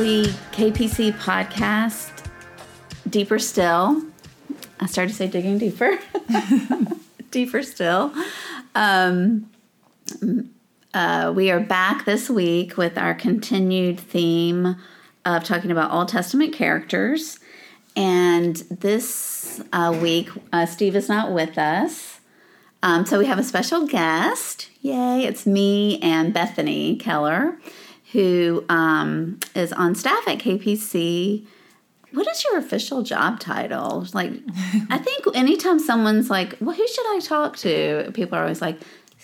weekly KPC podcast, Deeper Still. I started to say digging deeper. deeper still. Um, uh, we are back this week with our continued theme of talking about Old Testament characters. And this uh, week, uh, Steve is not with us. Um, so we have a special guest. Yay, it's me and Bethany Keller who um, is on staff at KPC. What is your official job title? Like, I think anytime someone's like, "Well, who should I talk to?" People are always like,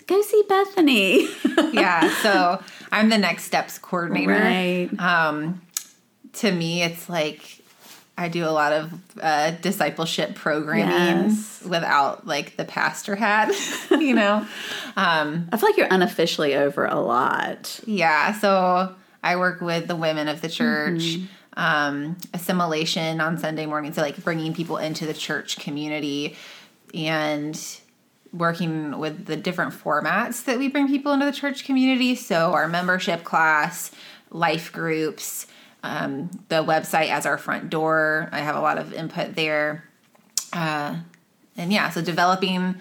"Go see Bethany." yeah, so I'm the next steps coordinator. Right. Um, to me, it's like I do a lot of uh, discipleship programming Yes. without like the pastor hat, you know. Um, I feel like you're unofficially over a lot. Yeah, so I work with the women of the church, Mm-hmm. um, assimilation on Sunday morning, so like bringing people into the church community and working with the different formats that we bring people into the church community. So our membership class, life groups, um, the website as our front door. I have a lot of input there. Uh, and yeah, so developing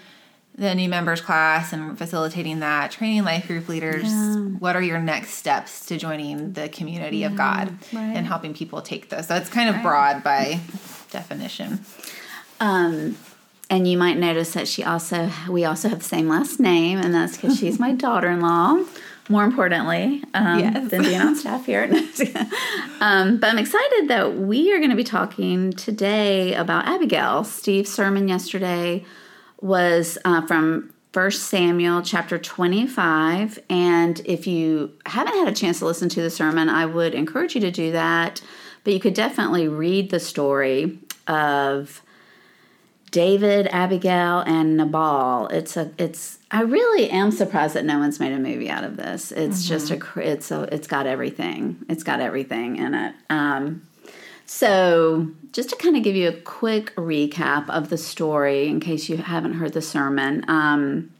the new members class and facilitating that, training life group leaders. What are your next steps to joining the community of God right. and helping people take those? So it's kind of broad by definition. Um, and you might notice that she also we also have the same last name, and that's because she's my daughter-in-law. More importantly, um, Yes. than being on staff here. um, but I'm excited that we are going to be talking today about Abigail. Steve's sermon yesterday was uh, from 1 Samuel chapter 25. And if you haven't had a chance to listen to the sermon, I would encourage you to do that. But you could definitely read the story of David, Abigail, and Nabal. It's a it's I really am surprised that no one's made a movie out of this. It's just a it's a it's got everything. It's got everything in it. Um so, just to kind of give you a quick recap of the story in case you haven't heard the sermon. Um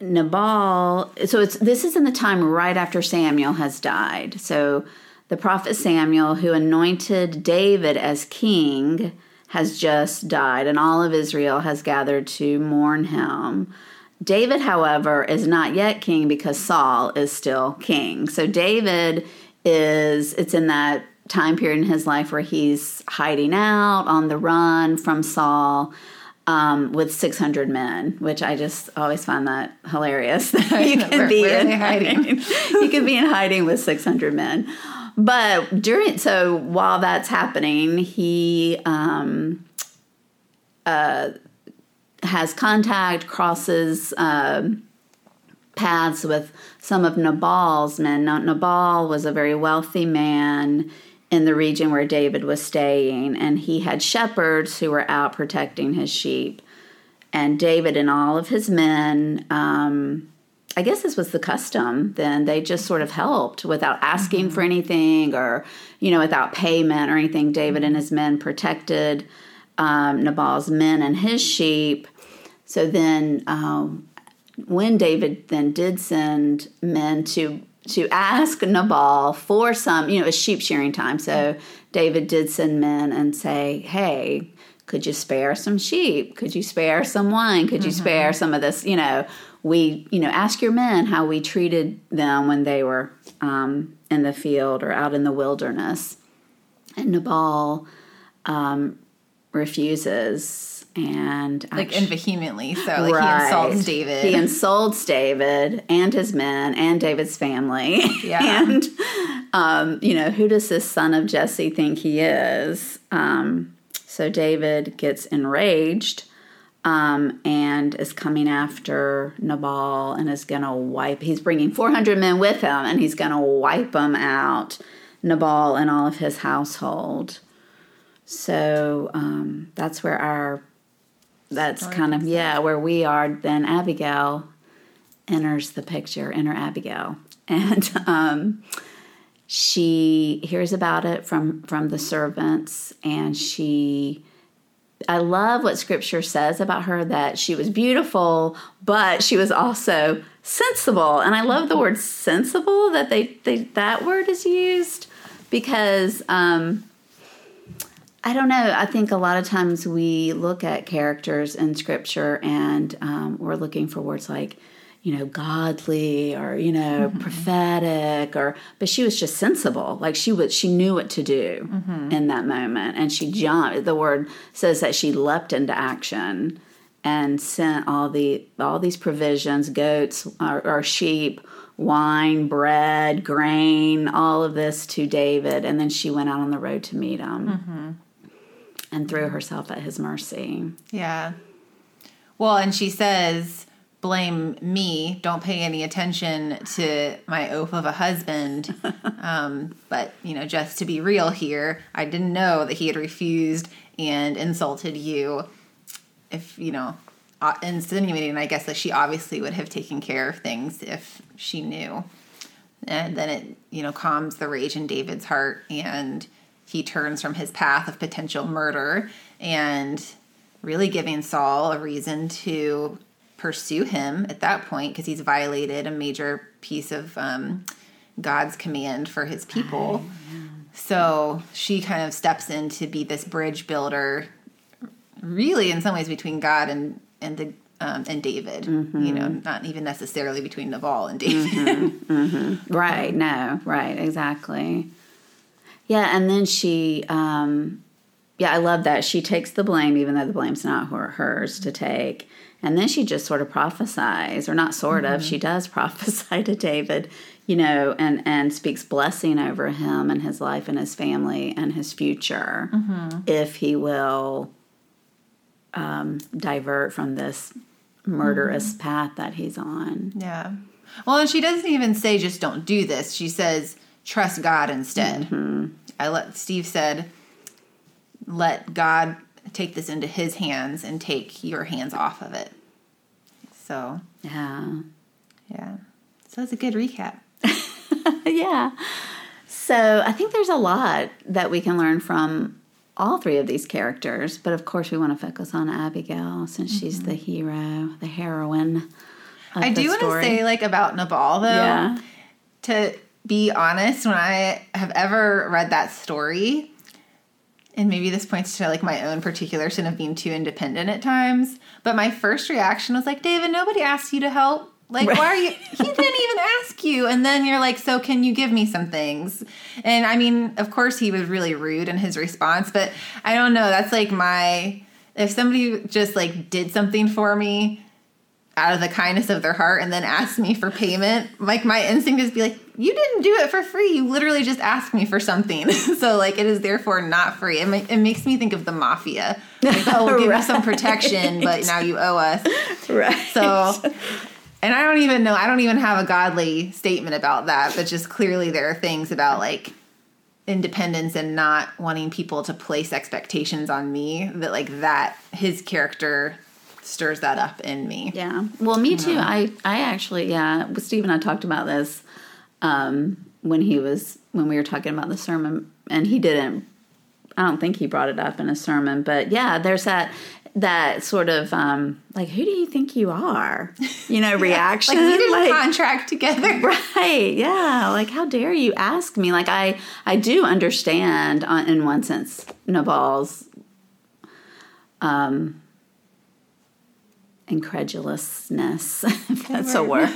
Nabal, so it's this is in the time right after Samuel has died. So the prophet Samuel, who anointed David as king, has just died, and all of Israel has gathered to mourn him. David, however, is not yet king because Saul is still king. So David is, it's in that time period in his life where he's hiding out on the run from Saul um, with 600 men, which I just always find that hilarious. You can Where- be where in hiding? you can be in hiding with 600 men. But during, so while that's happening, he um, uh, has contact, crosses um paths with some of Nabal's men. Now, Nabal was a very wealthy man in the region where David was staying, and he had shepherds who were out protecting his sheep. And David and all of his men, um, I guess this was the custom then, they just sort of helped without asking for anything or, you know, without payment or anything. David and his men protected um, Nabal's men and his sheep. So then, um, when David then did send men to to ask Nabal for some, you know, was sheep shearing time. So David did send men and say, "Hey, could you spare some sheep? Could you spare some wine? Could you spare some of this? You know, we, you know, ask your men how we treated them when they were um, in the field or out in the wilderness." And Nabal um, refuses, and Like, actu- and vehemently. So, like, he insults David. he insults David and his men and David's family. Yeah. and, um, you know, who does this son of Jesse think he is? Um, so David gets enraged um, and is coming after Nabal and is going to wipe. He's bringing 400 men with him and he's going to wipe them out, Nabal and all of his household. So um, that's where our that's kind of yeah where we are then abigail enters the picture enter abigail and um, she hears about it from from the servants and she I love what scripture says about her that she was beautiful, but she was also sensible. And I love the word sensible that they, they that word is used because um, I don't know. I think a lot of times we look at characters in scripture and um, we're looking for words like, you know, godly or, you know, mm-hmm. prophetic or, but she was just sensible. Like she was, she knew what to do mm-hmm. in that moment. And she jumped. The word says that she leapt into action and sent all the, all these provisions, goats or, or sheep, wine, bread, grain, all of this to David. And then she went out on the road to meet him. Mm-hmm and threw herself at his mercy. Yeah. Well, and she says, blame me. Don't pay any attention to my oath of a husband. um, but, you know, just to be real here, I didn't know that he had refused and insulted you. If, you know, uh, insinuating, I guess, that she obviously would have taken care of things if she knew. And then it, you know, calms the rage in David's heart and he turns from his path of potential murder and really giving Saul a reason to pursue him at that point because he's violated a major piece of um, God's command for his people. So she kind of steps in to be this bridge builder, really in some ways between God and and the um, and David. Mm-hmm. You know, not even necessarily between Nabal and David. Mm-hmm. Mm-hmm. Right? No. Right. Exactly. Yeah, and then she, um, yeah, I love that. She takes the blame, even though the blame's not her, hers to take. And then she just sort of prophesies, or not sort mm-hmm. of, she does prophesy to David, you know, and, and speaks blessing over him and his life and his family and his future mm-hmm. if he will um, divert from this murderous mm-hmm. path that he's on. Yeah. Well, and she doesn't even say just don't do this. She says trust God instead. Mm-hmm. I let Steve said, let God take this into His hands and take your hands off of it. So yeah, yeah. So it's a good recap. yeah. So I think there's a lot that we can learn from all three of these characters, but of course we want to focus on Abigail since mm-hmm. she's the hero, the heroine. I do want to say, like about Nabal, though, yeah. to be honest, when I have ever read that story, and maybe this points to like my own particular sin of being too independent at times, but my first reaction was like, David, nobody asked you to help. Like, right. why are you? He didn't even ask you. And then you're like, so can you give me some things? And I mean, of course, he was really rude in his response, but I don't know. That's like my. If somebody just like did something for me out of the kindness of their heart and then asked me for payment, like my instinct is be like, you didn't do it for free. You literally just asked me for something. so like it is therefore not free. It, ma- it makes me think of the mafia. Like, oh, we'll give right. you some protection, but now you owe us. Right. So and I don't even know, I don't even have a godly statement about that, but just clearly there are things about like independence and not wanting people to place expectations on me that like that his character stirs that up in me. Yeah. Well, me too. I I actually yeah, with Steve and I talked about this um, when he was when we were talking about the sermon, and he didn't. I don't think he brought it up in a sermon, but yeah, there's that that sort of um, like who do you think you are? You know reaction like we didn't like, contract together. Right yeah like how dare you ask me? Like i i do understand on, in one sense nabal's um incredulousness if that's a word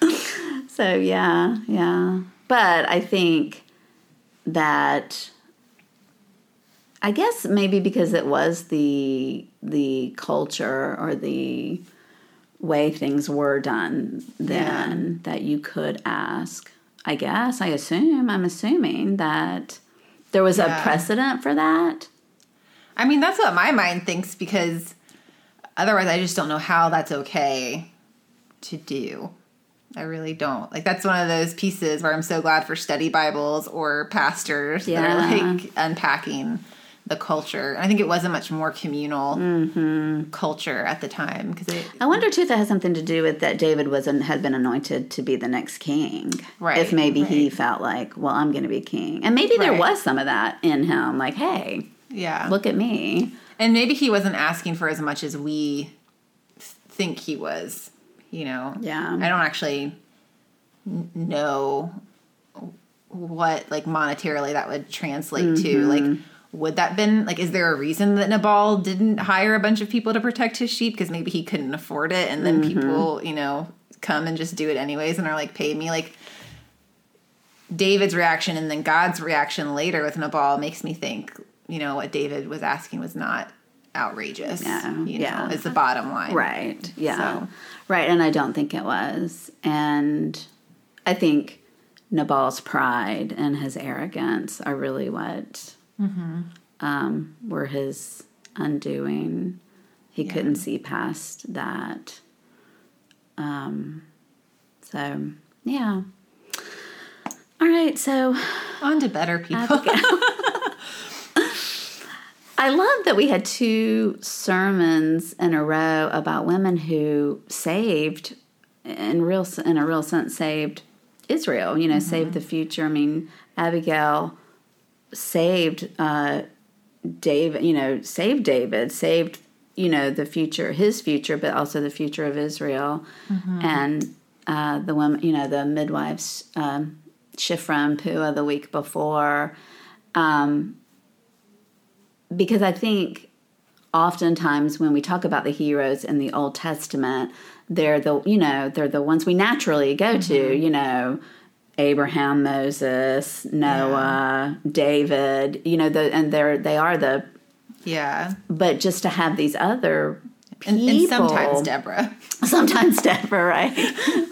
so yeah, yeah. But I think that I guess maybe because it was the the culture or the way things were done then yeah. that you could ask. I guess I assume I'm assuming that there was yeah. a precedent for that. I mean, that's what my mind thinks because otherwise I just don't know how that's okay to do. I really don't. Like that's one of those pieces where I'm so glad for study Bibles or pastors yeah. that are like unpacking the culture. I think it was a much more communal mm-hmm. culture at the time because I wonder too if that has something to do with that David was had been anointed to be the next king. Right. If maybe right. he felt like, well, I'm going to be king, and maybe right. there was some of that in him. Like, hey, yeah, look at me. and maybe he wasn't asking for as much as we think he was. You know. Yeah. I don't actually know what like monetarily that would translate to. Mm-hmm. Like, would that been like? Is there a reason that Nabal didn't hire a bunch of people to protect his sheep because maybe he couldn't afford it, and then Mm-hmm. people, you know, come and just do it anyways and are like, pay me like. David's reaction and then God's reaction later with Nabal makes me think, you know, what David was asking was not outrageous. No, you yeah. know, is the bottom line. Right. Yeah. So- Right. And I don't think it was. And I think Nabal's pride and his arrogance are really what um, were his undoing. He couldn't see past that. Um, so, yeah. All right. So On to better people. I love that we had two sermons in a row about women who saved, in real in a real sense, saved Israel. You know, saved the future. I mean, Abigail saved uh, David. You know, saved David. Saved you know the future, his future, but also the future of Israel. And uh, the women, you know, the midwives, um, Shiphrah and Puah the week before. Um, because I think oftentimes when we talk about the heroes in the Old Testament, they're the you know they're the ones we naturally go to. You know, Abraham, Moses, Noah, David. You know, the, and they're they are the. yeah. But just to have these other And, people, and sometimes Deborah. sometimes Deborah, right?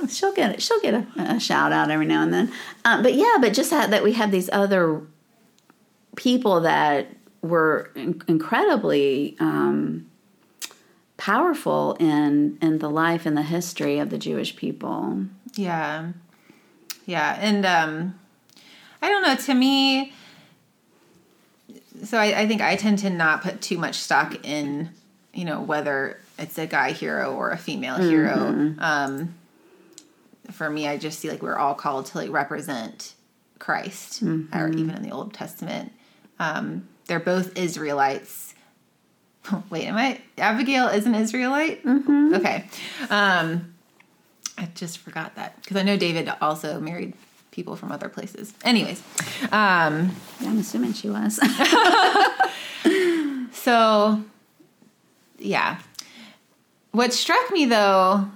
she'll get it. She'll get a, a shout out every now and then. Uh, but yeah, but just that, that we have these other people that were in- incredibly um, powerful in in the life and the history of the Jewish people. Yeah. Yeah. And um I don't know, to me so I, I think I tend to not put too much stock in, you know, whether it's a guy hero or a female hero. Um for me I just see like we're all called to like represent Christ or even in the Old Testament. Um they're both Israelites. Wait, am I Abigail is an Israelite? Mm-hmm. Okay. Um I just forgot that because I know David also married people from other places. Anyways, um, I'm assuming she was. so yeah. What struck me though,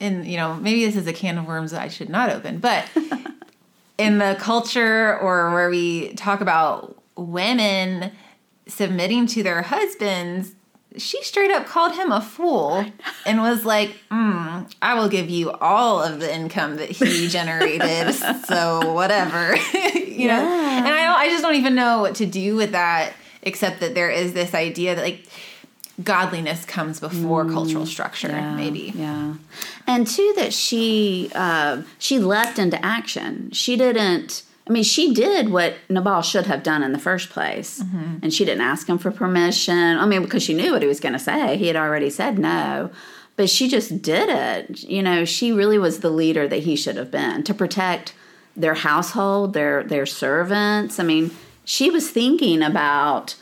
and you know, maybe this is a can of worms that I should not open, but in the culture or where we talk about women submitting to their husbands, she straight up called him a fool and was like, mm, I will give you all of the income that he generated. so whatever. you know? And I don't, I just don't even know what to do with that except that there is this idea that like godliness comes before cultural structure, Yeah, maybe. Yeah, and two that she uh, she leapt into action. She didn't. I mean, she did what Nabal should have done in the first place, Mm-hmm. and she didn't ask him for permission. I mean, because she knew what he was going to say. He had already said no, but she just did it. You know, she really was the leader that he should have been to protect their household, their their servants. I mean, she was thinking about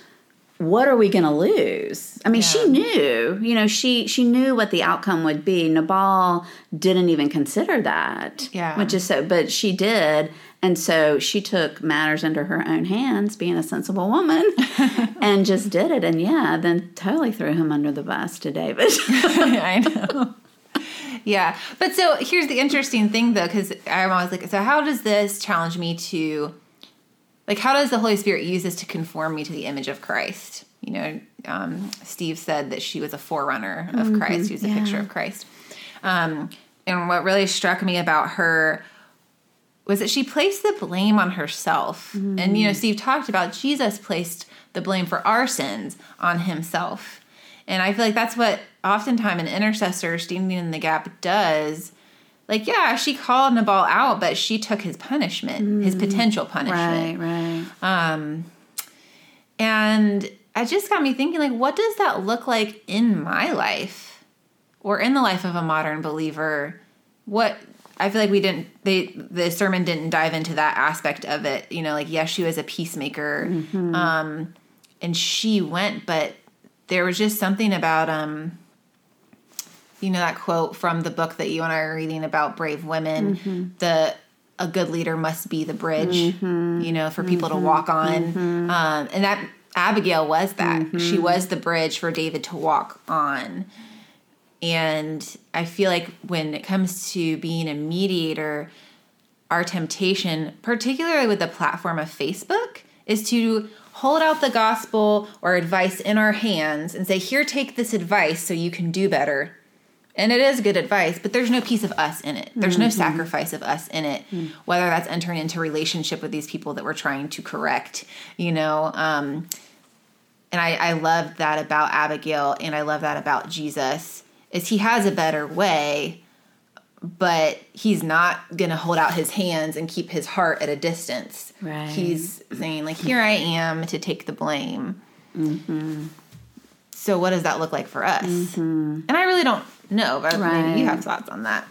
what are we going to lose? I mean, she knew, you know, she she knew what the outcome would be. Nabal didn't even consider that. Yeah. Which is so but she did. And so she took matters into her own hands, being a sensible woman, and just did it. And yeah, then totally threw him under the bus to David. I know. Yeah. But so here's the interesting thing though, because I'm always like, so how does this challenge me to, like, how does the Holy Spirit use this to conform me to the image of Christ? You know, um, Steve said that she was a forerunner of Christ, she was a picture of Christ. Um, and what really struck me about her was that she placed the blame on herself. And, you know, mm. Steve talked about Jesus placed the blame for our sins on himself. And I feel like that's what oftentimes an intercessor standing in the gap does. Like, yeah, she called Nabal out, but she took his punishment, his mm. potential punishment. right, right. Um, and it just got me thinking, like, what does that look like in my life or in the life of a modern believer? What I feel like we didn't they the sermon didn't dive into that aspect of it. You know, like yes, she was a peacemaker. Um and she went, but there was just something about um you know that quote from the book that you and I are reading about brave women Mm-hmm. the a good leader must be the bridge Mm-hmm. you know for people to walk on um and that Abigail was that Mm-hmm. she was the bridge for David to walk on and I feel like when it comes to being a mediator our temptation, particularly with the platform of Facebook, is to hold out the gospel or advice in our hands and say, Here, take this advice so you can do better. And it is good advice, but there's no piece of us in it. There's no sacrifice of us in it, whether that's entering into relationship with these people that we're trying to correct, you know. Um, and I, I love that about Abigail, and I love that about Jesus, is he has a better way, but he's not gonna hold out his hands and keep his heart at a distance. Right. He's saying like, "Here I am to take the blame." So what does that look like for us? And I really don't know, but maybe you have thoughts on that.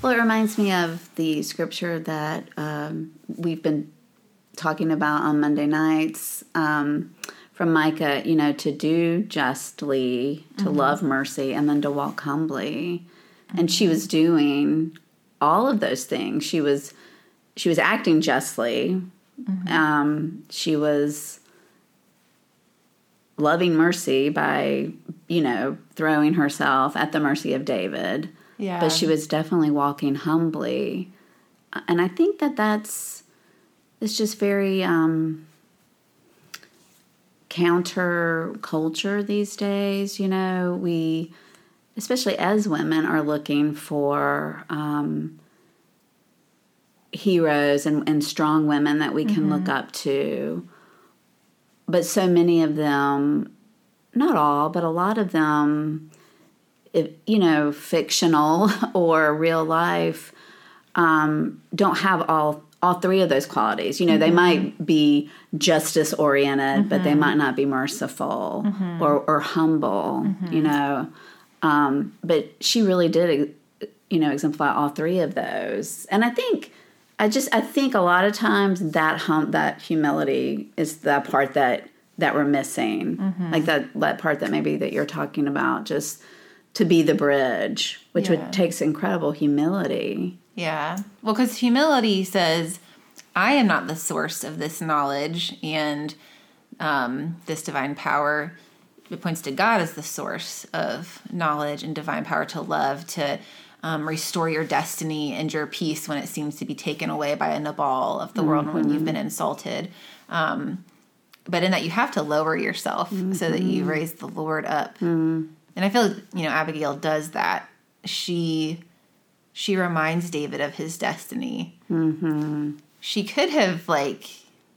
Well, it reminds me of the scripture that um, we've been talking about on Monday nights um, from Micah, you know, to do justly, to love mercy, and then to walk humbly. And she was doing all of those things. She was she was acting justly. Um, she was loving mercy by, you know, throwing herself at the mercy of David Yeah. but she was definitely walking humbly and i think that that's it's just very um counter culture these days you know we especially as women are looking for um heroes and, and strong women that we can look up to. But so many of them not all but a lot of them if, you know, fictional or real life, um, don't have all all three of those qualities. You know, they mm-hmm. might be justice oriented, but they mm-hmm. might not be merciful mm-hmm. or or humble. You know, um, but she really did, you know, exemplify all three of those. And I think, I just I think a lot of times that hum that humility is the part that that we're missing, like that that part that maybe that you're talking about, just to be the bridge, which Yeah. would takes incredible humility. Yeah. Well, because humility says, I am not the source of this knowledge and um, this divine power. It points to God as the source of knowledge and divine power to love, to um, restore your destiny and your peace when it seems to be taken away by a Nabal of the world and when you've been insulted. Um, but in that, you have to lower yourself so that you raise the Lord up. And I feel, like, you know, Abigail does that. She she reminds David of his destiny. Mm-hmm. She could have like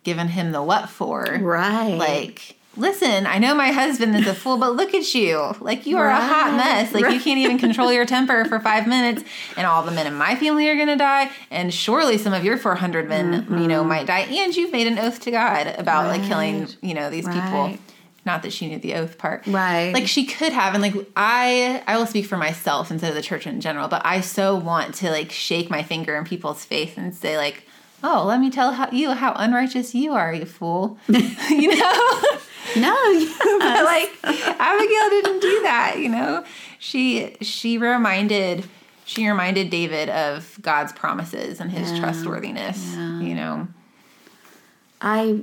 given him the what for, Right. like. Listen, I know my husband is a fool, but look at you. Like you are a hot mess. Like you can't even control your temper for five minutes, and all the men in my family are gonna die, and surely some of your four hundred men, you Mm-hmm. know, might die. And you've made an oath to God about like killing, you know, these people. Not that she knew the oath part, Right. Like she could have, and like I, I will speak for myself instead of the church in general. But I so want to like shake my finger in people's face and say like, "Oh, let me tell how, you how unrighteous you are, you fool." you know, no, but like Abigail didn't do that. You know, she she reminded she reminded David of God's promises and His Yeah. trustworthiness. You know, I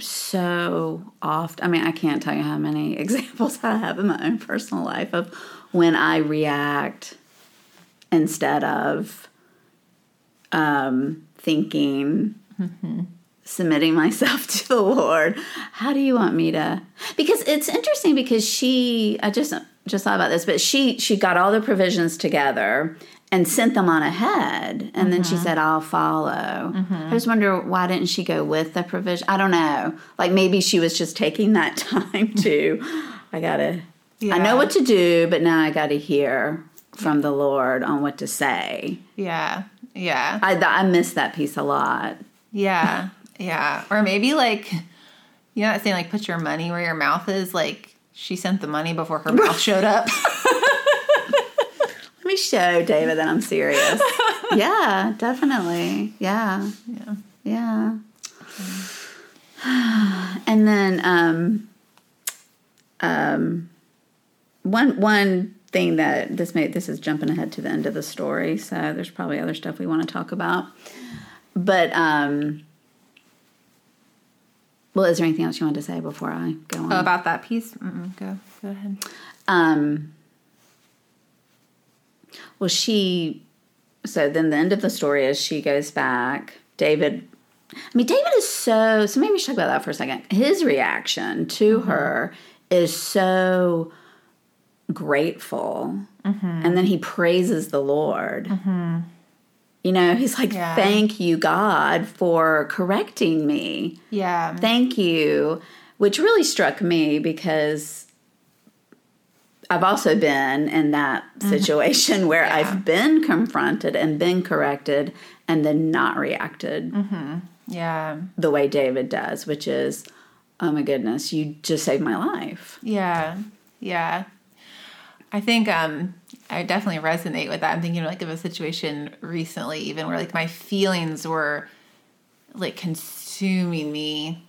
so oft. I mean, I can't tell you how many examples I have in my own personal life of when I react instead of um, thinking, submitting myself to the Lord. How do you want me to? Because it's interesting because she, I just just thought about this, but she she got all the provisions together and sent them on ahead, and then she mm-hmm. said, "I'll follow." Mm-hmm. I just wonder why didn't she go with the provision? I don't know. Like maybe she was just taking that time to. I gotta. I know what to do, but now I gotta hear from the Lord on what to say. yeah, yeah. I I miss that piece a lot. Yeah, yeah. Or maybe like you know that saying like put your money where your mouth is. Like she sent the money before her mouth showed up. Me show David that I'm serious. yeah, definitely. Yeah. yeah. Yeah. And then um um, one one thing that this may this is jumping ahead to the end of the story, so there's probably other stuff we want to talk about. But um, well, is there anything else you want to say before I go on? Oh, about that piece? Mm-mm, go, go ahead. Um, well, she. So then the end of the story is she goes back. David. I mean, David is so. So maybe we should talk about that for a second. His reaction to mm-hmm. her is so grateful, mm-hmm. and then he praises the Lord. Mm-hmm. You know, he's like, Yeah. "Thank you, God, for correcting me." Yeah. thank you, which really struck me because I've also been in that situation where Mm-hmm. Yeah. I've been confronted and been corrected and then not reacted yeah. the way David does, which is, oh my goodness, you just saved my life. Yeah. Yeah. I think um I definitely resonate with that. I'm thinking like of a situation recently even where like my feelings were like consuming me.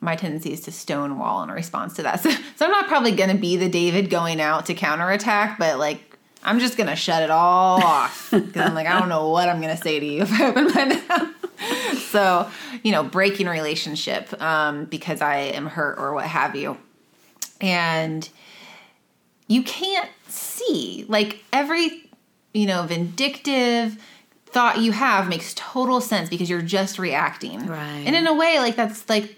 My tendency is to stonewall in response to that. So, so I'm not probably going to be the David going out to counterattack, but like I'm just going to shut it all off because I'm like I don't know what I'm going to say to you if I open my mouth. so, you know, breaking relationship um, because I am hurt or what have you. And you can't see like every you know vindictive thought you have makes total sense because you're just reacting Right. and in a way like that's like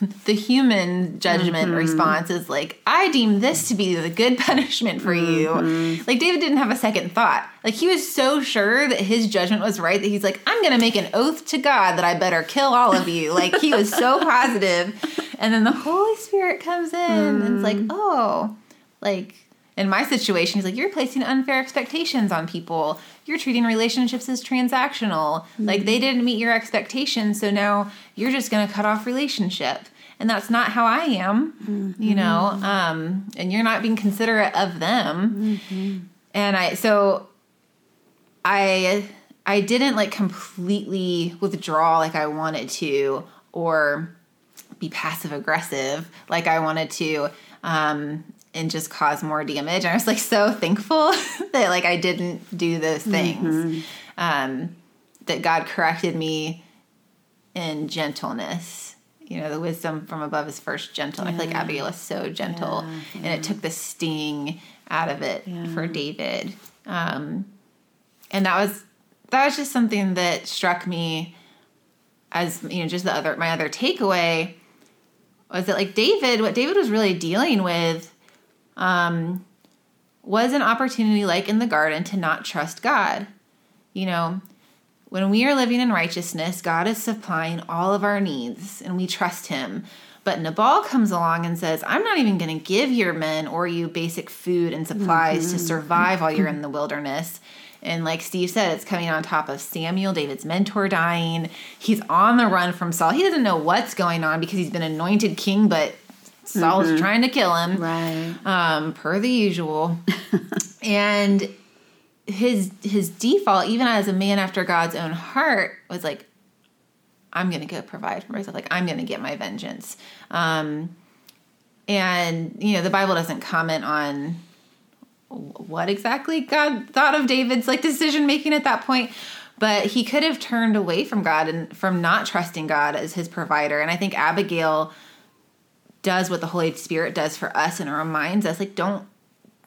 the human judgment mm-hmm. response is like i deem this to be the good punishment for you. Mm-hmm. Like david didn't have a second thought. Like he was so sure that his judgment was right that he's like i'm gonna make an oath to god that i better kill all of you. Like he was so positive. positive and then the holy spirit comes in and it's like mm. oh like in my situation he's like you're placing unfair expectations on people. You're treating relationships as transactional. Like they didn't meet your expectations so now you're just going to cut off relationship. And that's not how i am you know um and you're not being considerate of them. And i so i i didn't like completely withdraw like i wanted to or be passive aggressive like I wanted to. Um and just cause more damage. And I was like so thankful that like I didn't do those things. Um that God corrected me in gentleness. You know, the wisdom from above is first gentle. I feel like Abigail is so gentle. And it took the sting out of it for David. Um and that was that was just something that struck me as you know just the other my other takeaway was that like David what David was really dealing with um was an opportunity like in the garden to not trust God. You know, when we are living in righteousness, God is supplying all of our needs and we trust him. But Nabal comes along and says, I'm not even going to give your men or you basic food and supplies to survive while you're in the wilderness. And like Steve said, it's coming on top of Samuel, David's mentor, dying. He's on the run from Saul. He doesn't know what's going on because he's been anointed king, but Saul's trying to kill him Right. um, per the usual. and his his default, even as a man after God's own heart, was like, I'm gonna go provide for myself. Like I'm gonna get my vengeance. Um, and you know the Bible doesn't comment on what exactly God thought of David's like decision making at that point. But he could have turned away from God and from not trusting God as his provider. And I think Abigail does what the Holy Spirit does for us and it reminds us like don't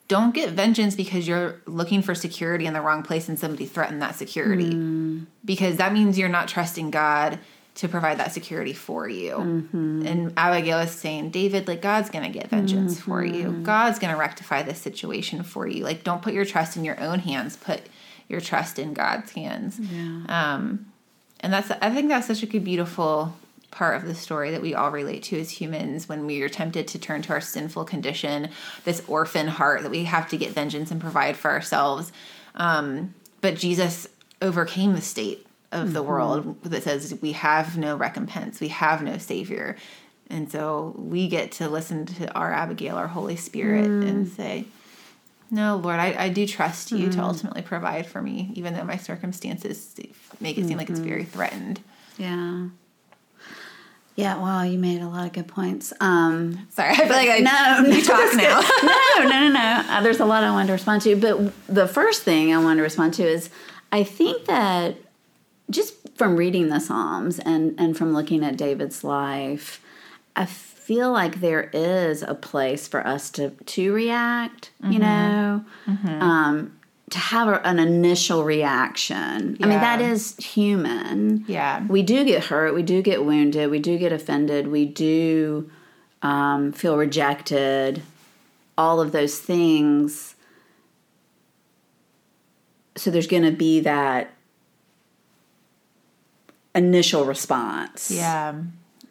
don't get vengeance because you're looking for security in the wrong place and somebody threatened that security. Mm. Because that means you're not trusting God to provide that security for you. Mm-hmm. And Abigail is saying, David, like God's gonna get vengeance for you. Mm-hmm. God's gonna rectify this situation for you. Like don't put your trust in your own hands, put your trust in God's hands. Um and that's I think that's such a good beautiful part of the story that we all relate to as humans when we are tempted to turn to our sinful condition, this orphan heart that we have to get vengeance and provide for ourselves. Um, but Jesus overcame the state of the mm-hmm. world that says we have no recompense, we have no savior. And so we get to listen to our Abigail, our Holy Spirit, mm. and say, No, Lord, I, I do trust you to mm. ultimately provide for me, even though my circumstances make it seem like it's mm-hmm. very threatened. Yeah. Yeah, wow, you made a lot of good points. Um, Sorry, I feel like I no, you talk now. no, no, no, no. Uh, there's a lot I wanted to respond to, but the first thing I wanted to respond to is I think that just from reading the Psalms and and from looking at David's life, I feel like there is a place for us to to react. You know, um, to have a, an initial reaction. I mean, that is human Yeah. we do get hurt, we do get wounded, we do get offended, we do um, feel rejected, all of those things. So there's going to be that initial response. Yeah.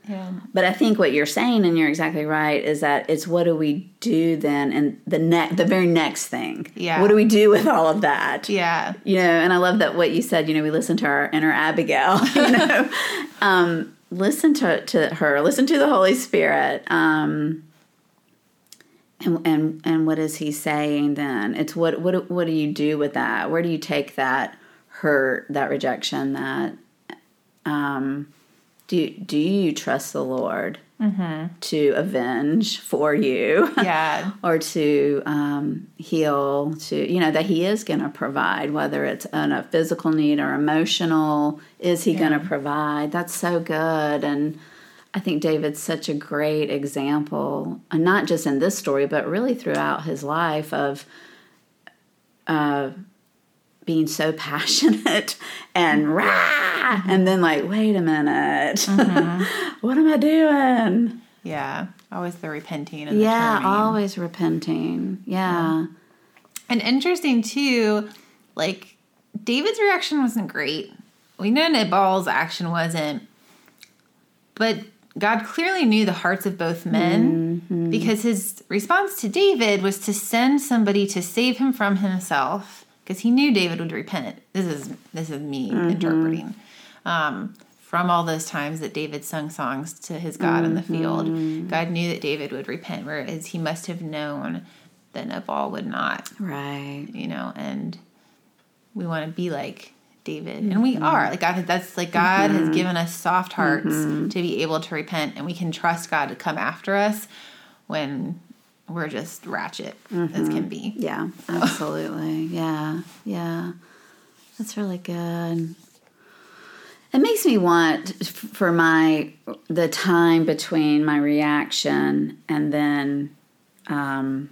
Yeah. But I think what you're saying, and you're exactly right, is that it's what do we do then, and the next, the very next thing. Yeah. What do we do with all of that? Yeah. you know and i love that what you said you know we listen to our inner abigail you know um, listen to, to her listen to the holy spirit um, and and and what is he saying then it's what what what do you do with that where do you take that hurt that rejection that um, do do you trust the lord to avenge for you? Yeah. or to um, heal to you know that he is going to provide whether it's on a physical need or emotional is he going to provide? That's so good. And i think david's such a great example and not just in this story but really throughout his life of uh, being so passionate and mm-hmm. rah, and then like wait a minute mm-hmm. what am i doing Yeah. Always the repenting and yeah, turning. always repenting. Yeah. And interesting too, like David's reaction wasn't great. We know Nabal's action wasn't, but God clearly knew the hearts of both men mm-hmm. because his response to David was to send somebody to save him from himself because he knew David would repent. This is this is me mm-hmm. interpreting. Um, from all those times that David sung songs to his God in the field, mm-hmm. God knew that David would repent, whereas he must have known that Nabal would not Right. you know, and we want to be like David, and we mm-hmm. are. Like God, that's like God has given us soft hearts to be able to repent, and we can trust God to come after us when we're just ratchet as can be. Yeah, absolutely. yeah. Yeah. That's really good. It makes me want for my the time between my reaction and then um,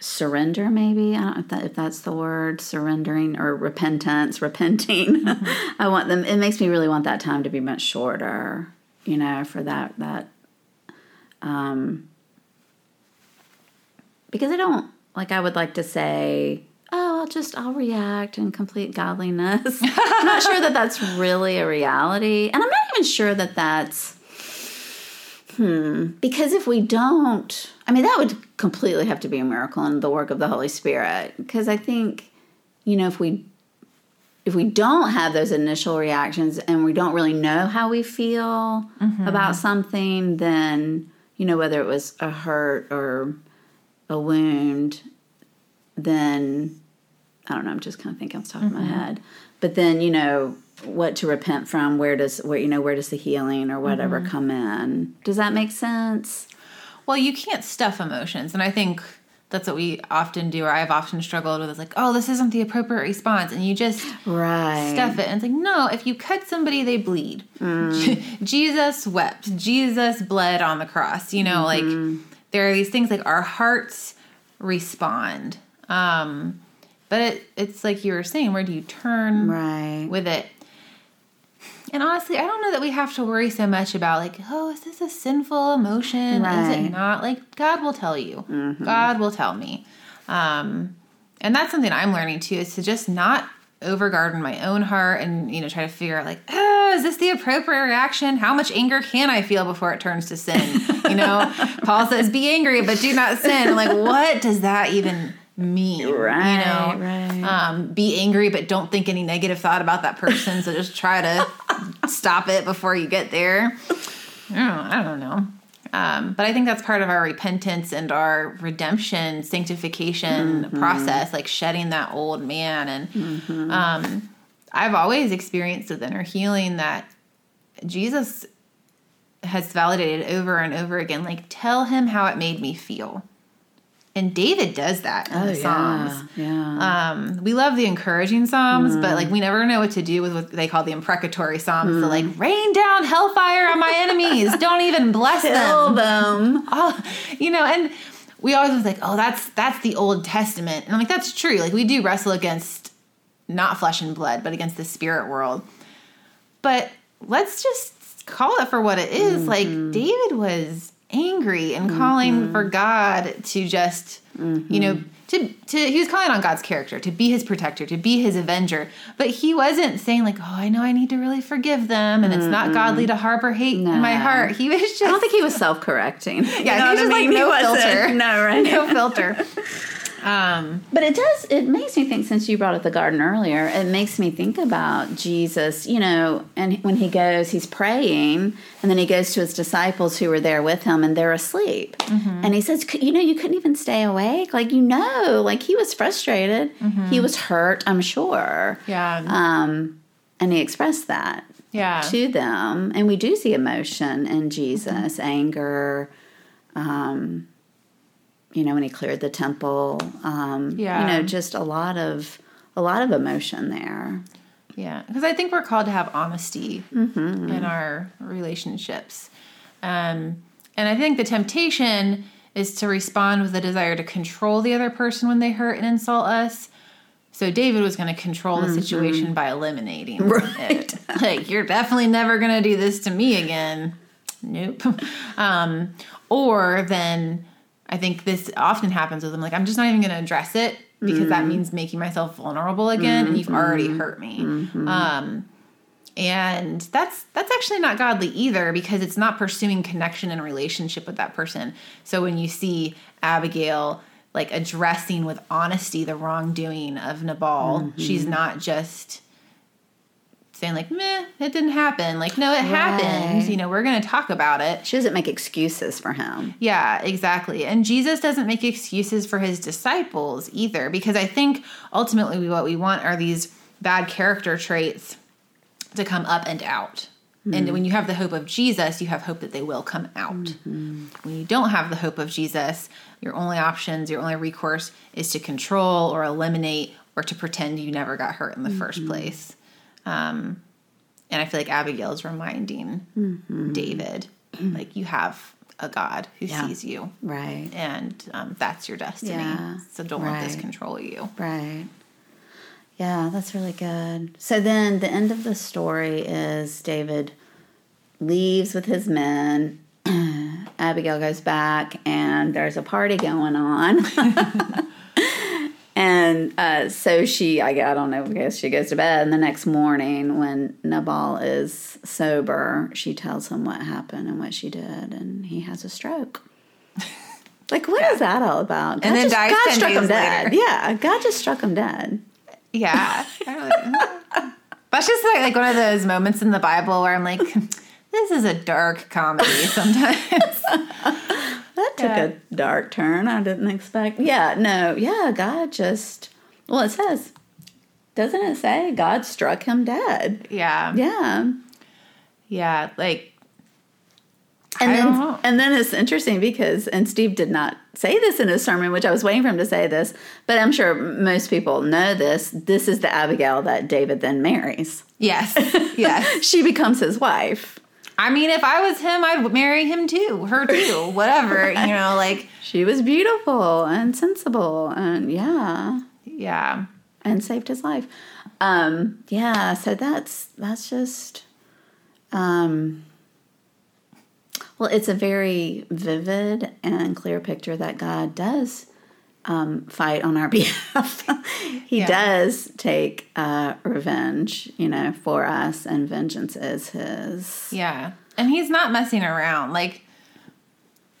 surrender. Maybe I don't know if, that, if that's the word surrendering or repentance, repenting. I want them. It makes me really want that time to be much shorter. You know, for that that um, because I don't like I would like to say, oh, I'll just I'll react in complete godliness. I'm not sure that that's really a reality, and I'm not even sure that that's hmm because if we don't, I mean that would completely have to be a miracle and the work of the Holy Spirit because I think you know if we if we don't have those initial reactions and we don't really know how we feel about something, then, you know, whether it was a hurt or a wound, then I don't know, I'm just kind of thinking off the top of my mm-hmm. head. But then, you know, what to repent from, where does where you know, where does the healing or whatever mm-hmm. come in? Does that make sense? Well, you can't stuff emotions, and I think that's what we often do, or I've often struggled with. Is like, oh, this isn't the appropriate response, and you just Right. stuff it. And it's like, no, if you cut somebody, they bleed. Mm. Jesus wept. Jesus bled on the cross. You know, like mm-hmm. There are these things like our hearts respond. Um, but it, it's like you were saying, where do you turn Right. with it? And honestly, I don't know that we have to worry so much about like, oh, is this a sinful emotion? Is it not? Like God will tell you. God will tell me. Um, and that's something I'm learning too is to just not overgarden my own heart and you know try to figure out like oh, is this the appropriate reaction? How much anger can i feel before it turns to sin? You know paul says be angry but do not sin. I'm like what does that even mean? Right, you know? right. um, be angry but don't think any negative thought about that person so just try to stop it before you get there. I don't, I don't know um, but I think that's part of our repentance and our redemption, sanctification process, like shedding that old man. And um, I've always experienced with inner healing that Jesus has validated over and over again like tell him how it made me feel and david does that in Oh, the psalms yeah. Yeah. um, we love the encouraging psalms, but mm-hmm. like we never know what to do with what they call the imprecatory psalms. The mm-hmm. like rain down hellfire on my enemies. Don't even bless them. Kill them. them. Oh, you know, and we always was like, oh, that's that's the Old Testament, and I'm like, that's true. Like we do wrestle against not flesh and blood, but against the spirit world. But let's just call it for what it is. Like mm-hmm. David was angry and mm-hmm. calling for God to just, you know, mm-hmm. to to he was calling on God's character to be his protector, to be his avenger. But he wasn't saying like, "Oh, I know I need to really forgive them, and it's not godly mm-hmm. to harbor hate in my heart." He was just I don't think he was self-correcting. yeah, You know he was just I like mean? He no filter. No, right? no filter. Um, But it does, it makes me think, since you brought up the garden earlier, it makes me think about Jesus, you know, and when he goes, he's praying, and then he goes to his disciples who were there with him, and they're asleep. And he says, You know, you couldn't even stay awake. Like, you know, like he was frustrated. He was hurt, I'm sure. yeah, Um, and he expressed that yeah, to them. And we do see emotion in Jesus, anger, um, you know, when he cleared the temple. Um, Yeah. You know, just a lot of a lot of emotion there. yeah. Because I think we're called to have honesty in our relationships, um, and I think the temptation is to respond with a desire to control the other person when they hurt and insult us. So David was going to control the situation by eliminating it. Like you're definitely never going to do this to me again. Nope. Um, or then I think this often happens with them. Like I'm just not even going to address it because that mm. means making myself vulnerable again, and you've already mm-hmm. hurt me. Mm-hmm. Um, and that's that's actually not godly either because it's not pursuing connection and relationship with that person. So when you see Abigail like addressing with honesty the wrongdoing of Nabal, she's mm-hmm. not just saying like, "Meh, it didn't happen." Like, no, it happened. You know, we're going to talk about it. She doesn't make excuses for him. Yeah, exactly. And Jesus doesn't make excuses for his disciples either, because I think ultimately what we want are these bad character traits to come up and out. And hmm. when you have the hope of Jesus, you have hope that they will come out. Mm-hmm. When you don't have the hope of Jesus, your only options, your only recourse is to control or eliminate or to pretend you never got hurt in the first mm-hmm. place. Um, and I feel like Abigail is reminding David, like, you have a God who Yeah. sees you Right. and um, that's your destiny. Yeah, So don't let this control you. Right. Yeah, that's really good. So then the end of the story is David leaves with his men. Abigail goes back, and there's a party going on. and uh, so she, I, I don't know, I guess she goes to bed. And the next morning, when Nabal is sober, she tells him what happened and what she did, and he has a stroke. Like, what is that all about? God And then just, dies God 10 struck him days dead. later. Yeah, God just struck him dead. Yeah. That's just like, like one of those moments in the Bible where I'm like, this is a dark comedy sometimes. That took Yeah. a dark turn I didn't expect. Yeah, no, yeah, God just, well, it says, doesn't it say God struck him dead? yeah. Yeah. Yeah. Like, And I then, and then it's interesting because, and Steve did not say this in his sermon, which I was waiting for him to say this, but I'm sure most people know this. This is the Abigail that David then marries. yes. Yes. She becomes his wife. I mean, if I was him, I'd marry him too, her too, whatever, you know, like, She was beautiful and sensible, and yeah, yeah. and saved his life. Um, yeah, so that's that's just um, well, it's a very vivid and clear picture that God does um, fight on our behalf. he Yeah. does take uh, revenge, you know, for us, and vengeance is His. Yeah. And he's not messing around. Like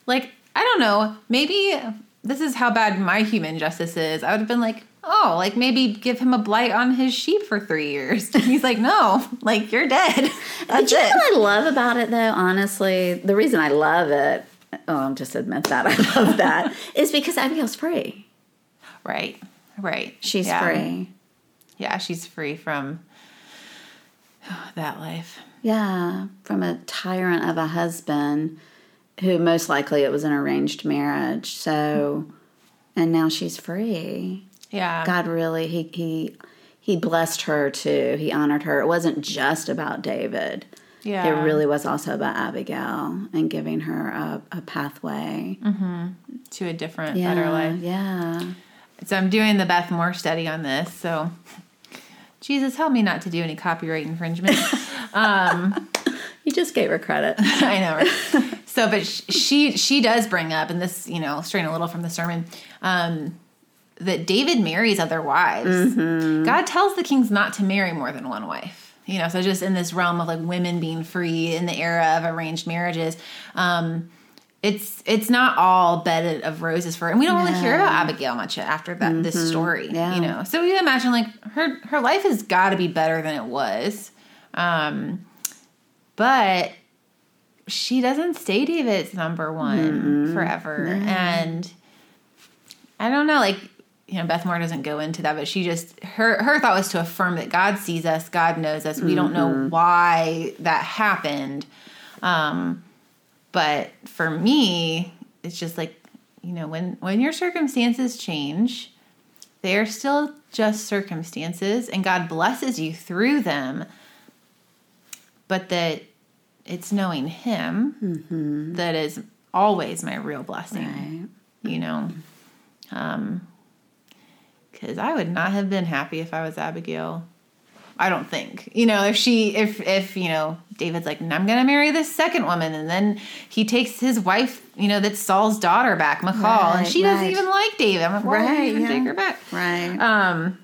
like I don't know, maybe this is how bad my human justice is. I would have been like, "Oh, like maybe give him a blight on his sheep for 3 years." he's like, "No, like you're dead." But That's you know what I love about it, though, honestly? The reason I love it, oh, I'll just admit that I love that, is because Abigail's free. Right. Right. She's Yeah. free. Yeah, she's free from that life. Yeah, from a tyrant of a husband who most likely it was an arranged marriage. So, and now she's free. Yeah. God really he he he blessed her too. He honored her. It wasn't just about David. Yeah. It really was also about Abigail and giving her a, a pathway. Mm-hmm. to a different, Yeah, better life. yeah. So I'm doing the Beth Moore study on this. So Jesus, help me not to do any copyright infringement. Um, you just gave her credit. I know. Right? So, but she she does bring up, and this you know straying a little from the sermon, um, that David marries other wives. Mm-hmm. God tells the kings not to marry more than one wife. You know, so just in this realm of like women being free in the era of arranged marriages, um, it's it's not all bed of roses for, and we don't really hear about Abigail much after that this story. Yeah. You know, so you imagine like her her life has got to be better than it was, um, but she doesn't stay David's number one forever. And I don't know, like, you know, Beth Moore doesn't go into that, but she just her her thought was to affirm that God sees us, God knows us. We don't know mm-hmm. why that happened. Um, but for me, it's just like, you know, when when your circumstances change, they are still just circumstances and God blesses you through them. But that it's knowing him mm-hmm. that is always my real blessing Right. you know um, because i would not have been happy if i was abigail i don't think you know if she if if you know david's like i'm gonna marry this second woman and then he takes his wife you know that's saul's daughter back and Right, she doesn't even like david i'm like why would Right, you even yeah. take her back Right. um,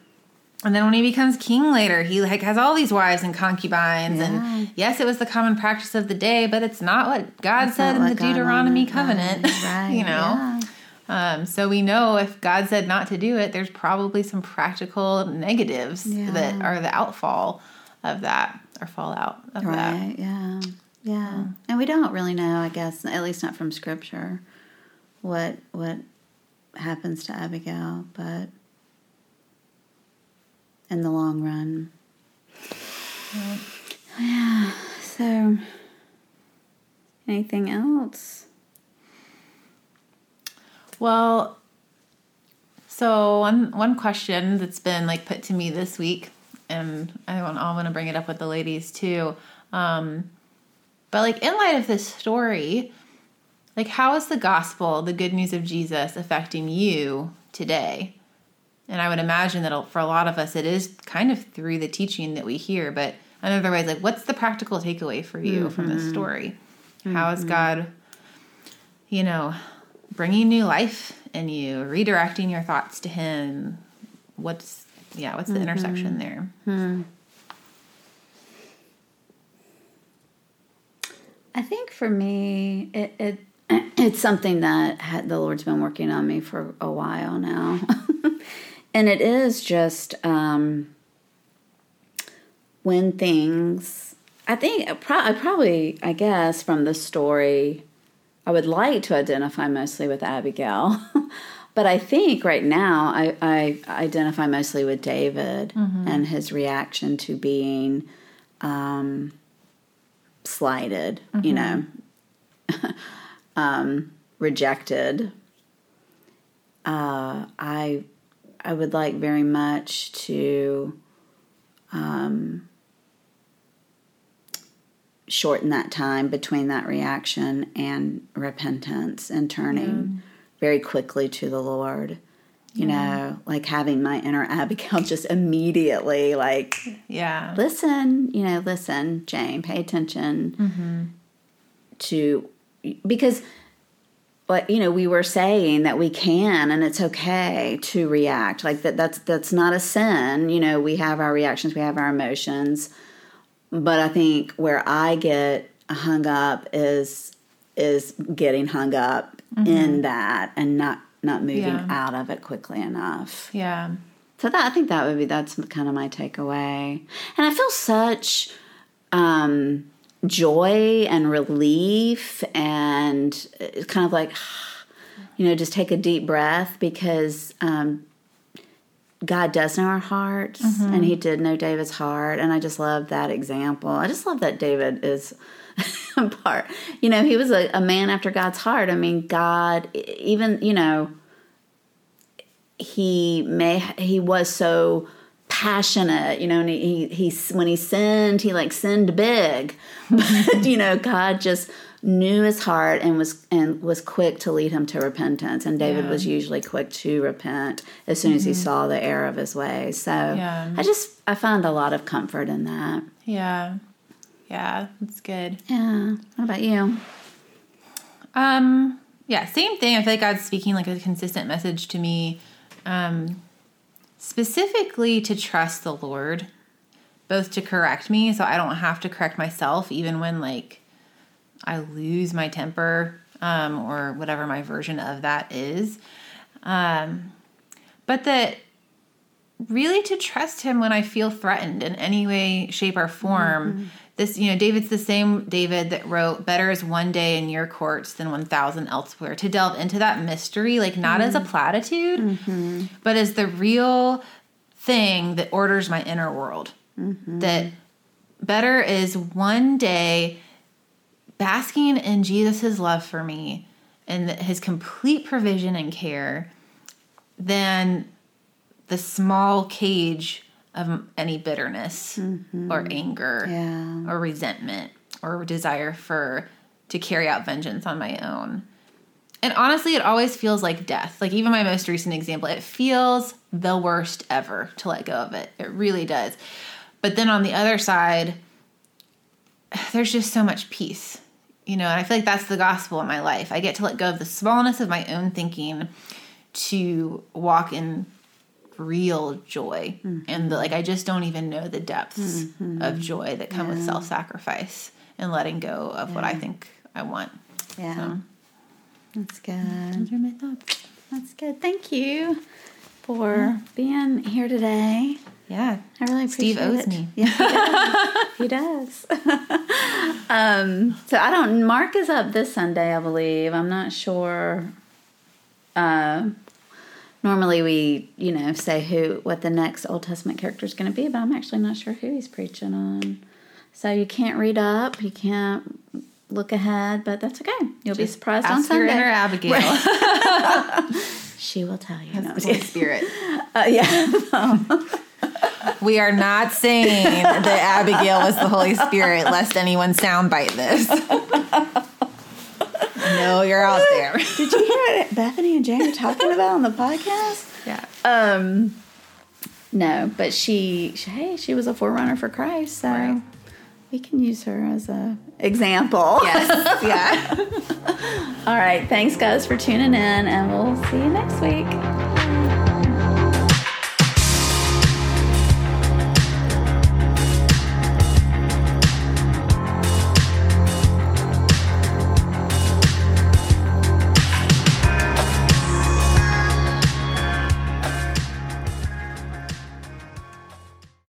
and then when he becomes king later, he like has all these wives and concubines, Yeah. and yes, it was the common practice of the day, but it's not what God It's said in the God Deuteronomy covenant. Right, right, you know, yeah. Um, so we know if God said not to do it, there's probably some practical negatives Yeah. that are the outfall of that or fallout of that. Right. Yeah. Yeah. And we don't really know, I guess, at least not from scripture, what what happens to Abigail, but in the long run. Yeah. So anything else? Well, so one one question that's been like put to me this week, and I want I want to bring it up with the ladies too. Um, but like in light of this story, like how is the gospel, the good news of Jesus, affecting you today? And I would imagine that for a lot of us, it is kind of through the teaching that we hear. But in other ways, like what's the practical takeaway for you from this story? How is God, you know, bringing new life in you, redirecting your thoughts to Him? What's yeah? What's the intersection there? I think for me, it, it it's something that had, the Lord's been working on me for a while now, and it is just um, when things. I think I probably I guess from the story, I would like to identify mostly with Abigail, but I think right now I, I identify mostly with David and his reaction to being. Um, slighted, you know, um, rejected. Uh, I I would like very much to um, shorten that time between that reaction and repentance and turning mm. very quickly to the Lord. You know, like having my inner Abigail just immediately like Yeah, listen, you know, listen, Jane, pay attention mm-hmm. to because but you know, we were saying that we can and it's okay to react. Like that that's that's not a sin. You know, we have our reactions, we have our emotions. But I think where I get hung up is is getting hung up in that and not not moving Yeah. out of it quickly enough. yeah, So that I think that would be that's kind of my takeaway. And I feel such um, joy and relief and it's kind of like you know just take a deep breath because um, God does know our hearts, and mm-hmm. He did know David's heart, and I just love that example. I just love that David is part. You know, he was a, a man after God's heart. I mean, God, even you know, he may he was so passionate you know and he, he he when he sinned he like sinned big but you know god just knew his heart and was and was quick to lead him to repentance and david Yeah. was usually quick to repent as soon as he saw the error of his ways so Yeah. i just i found a lot of comfort in that Yeah. Yeah, that's good. yeah what about you Um, yeah, same thing. I feel like God's speaking like a consistent message to me, um, specifically to trust the Lord, both to correct me so I don't have to correct myself, even when like I lose my temper, um, or whatever my version of that is. Um, but that really to trust him when I feel threatened in any way, shape, or form. This, you know, David's the same David that wrote, Better is one day in your courts than 1,000 elsewhere. To delve into that mystery, like not as a platitude, but as the real thing that orders my inner world. That better is one day basking in Jesus' love for me and his complete provision and care than the small cage of any bitterness mm-hmm. or anger Yeah. or resentment or desire for to carry out vengeance on my own. And honestly, it always feels like death. Like even my most recent example, it feels the worst ever to let go of it. It really does. But then on the other side, there's just so much peace. You know, and I feel like that's the gospel in my life. I get to let go of the smallness of my own thinking to walk in real joy hmm. and the, like i just don't even know the depths mm-hmm. of joy that come with self-sacrifice and letting go of what i think i want. Yeah. So, that's good those are my thoughts. That's good. Thank you for being here today yeah I really appreciate Steve owes it. me. Yeah, he does. He does. um, so I don't. Mark is up this Sunday, I believe. I'm not sure. Uh, normally we, you know, say who what the next Old Testament character is going to be, but I'm actually not sure who he's preaching on. So you can't read up, you can't look ahead, but that's okay. You'll be surprised on ask your Sunday. inner abigail She will tell you. No, Holy spirit uh, yeah. We are not saying that abigail was the holy spirit lest anyone soundbite this no you're out there Did you hear what Bethany and Jane are talking about on the podcast? yeah Um, no, but she, she hey, she was a forerunner for Christ, so Right. we can use her as a example. yes yeah All right, thanks guys for tuning in, and we'll see you next week.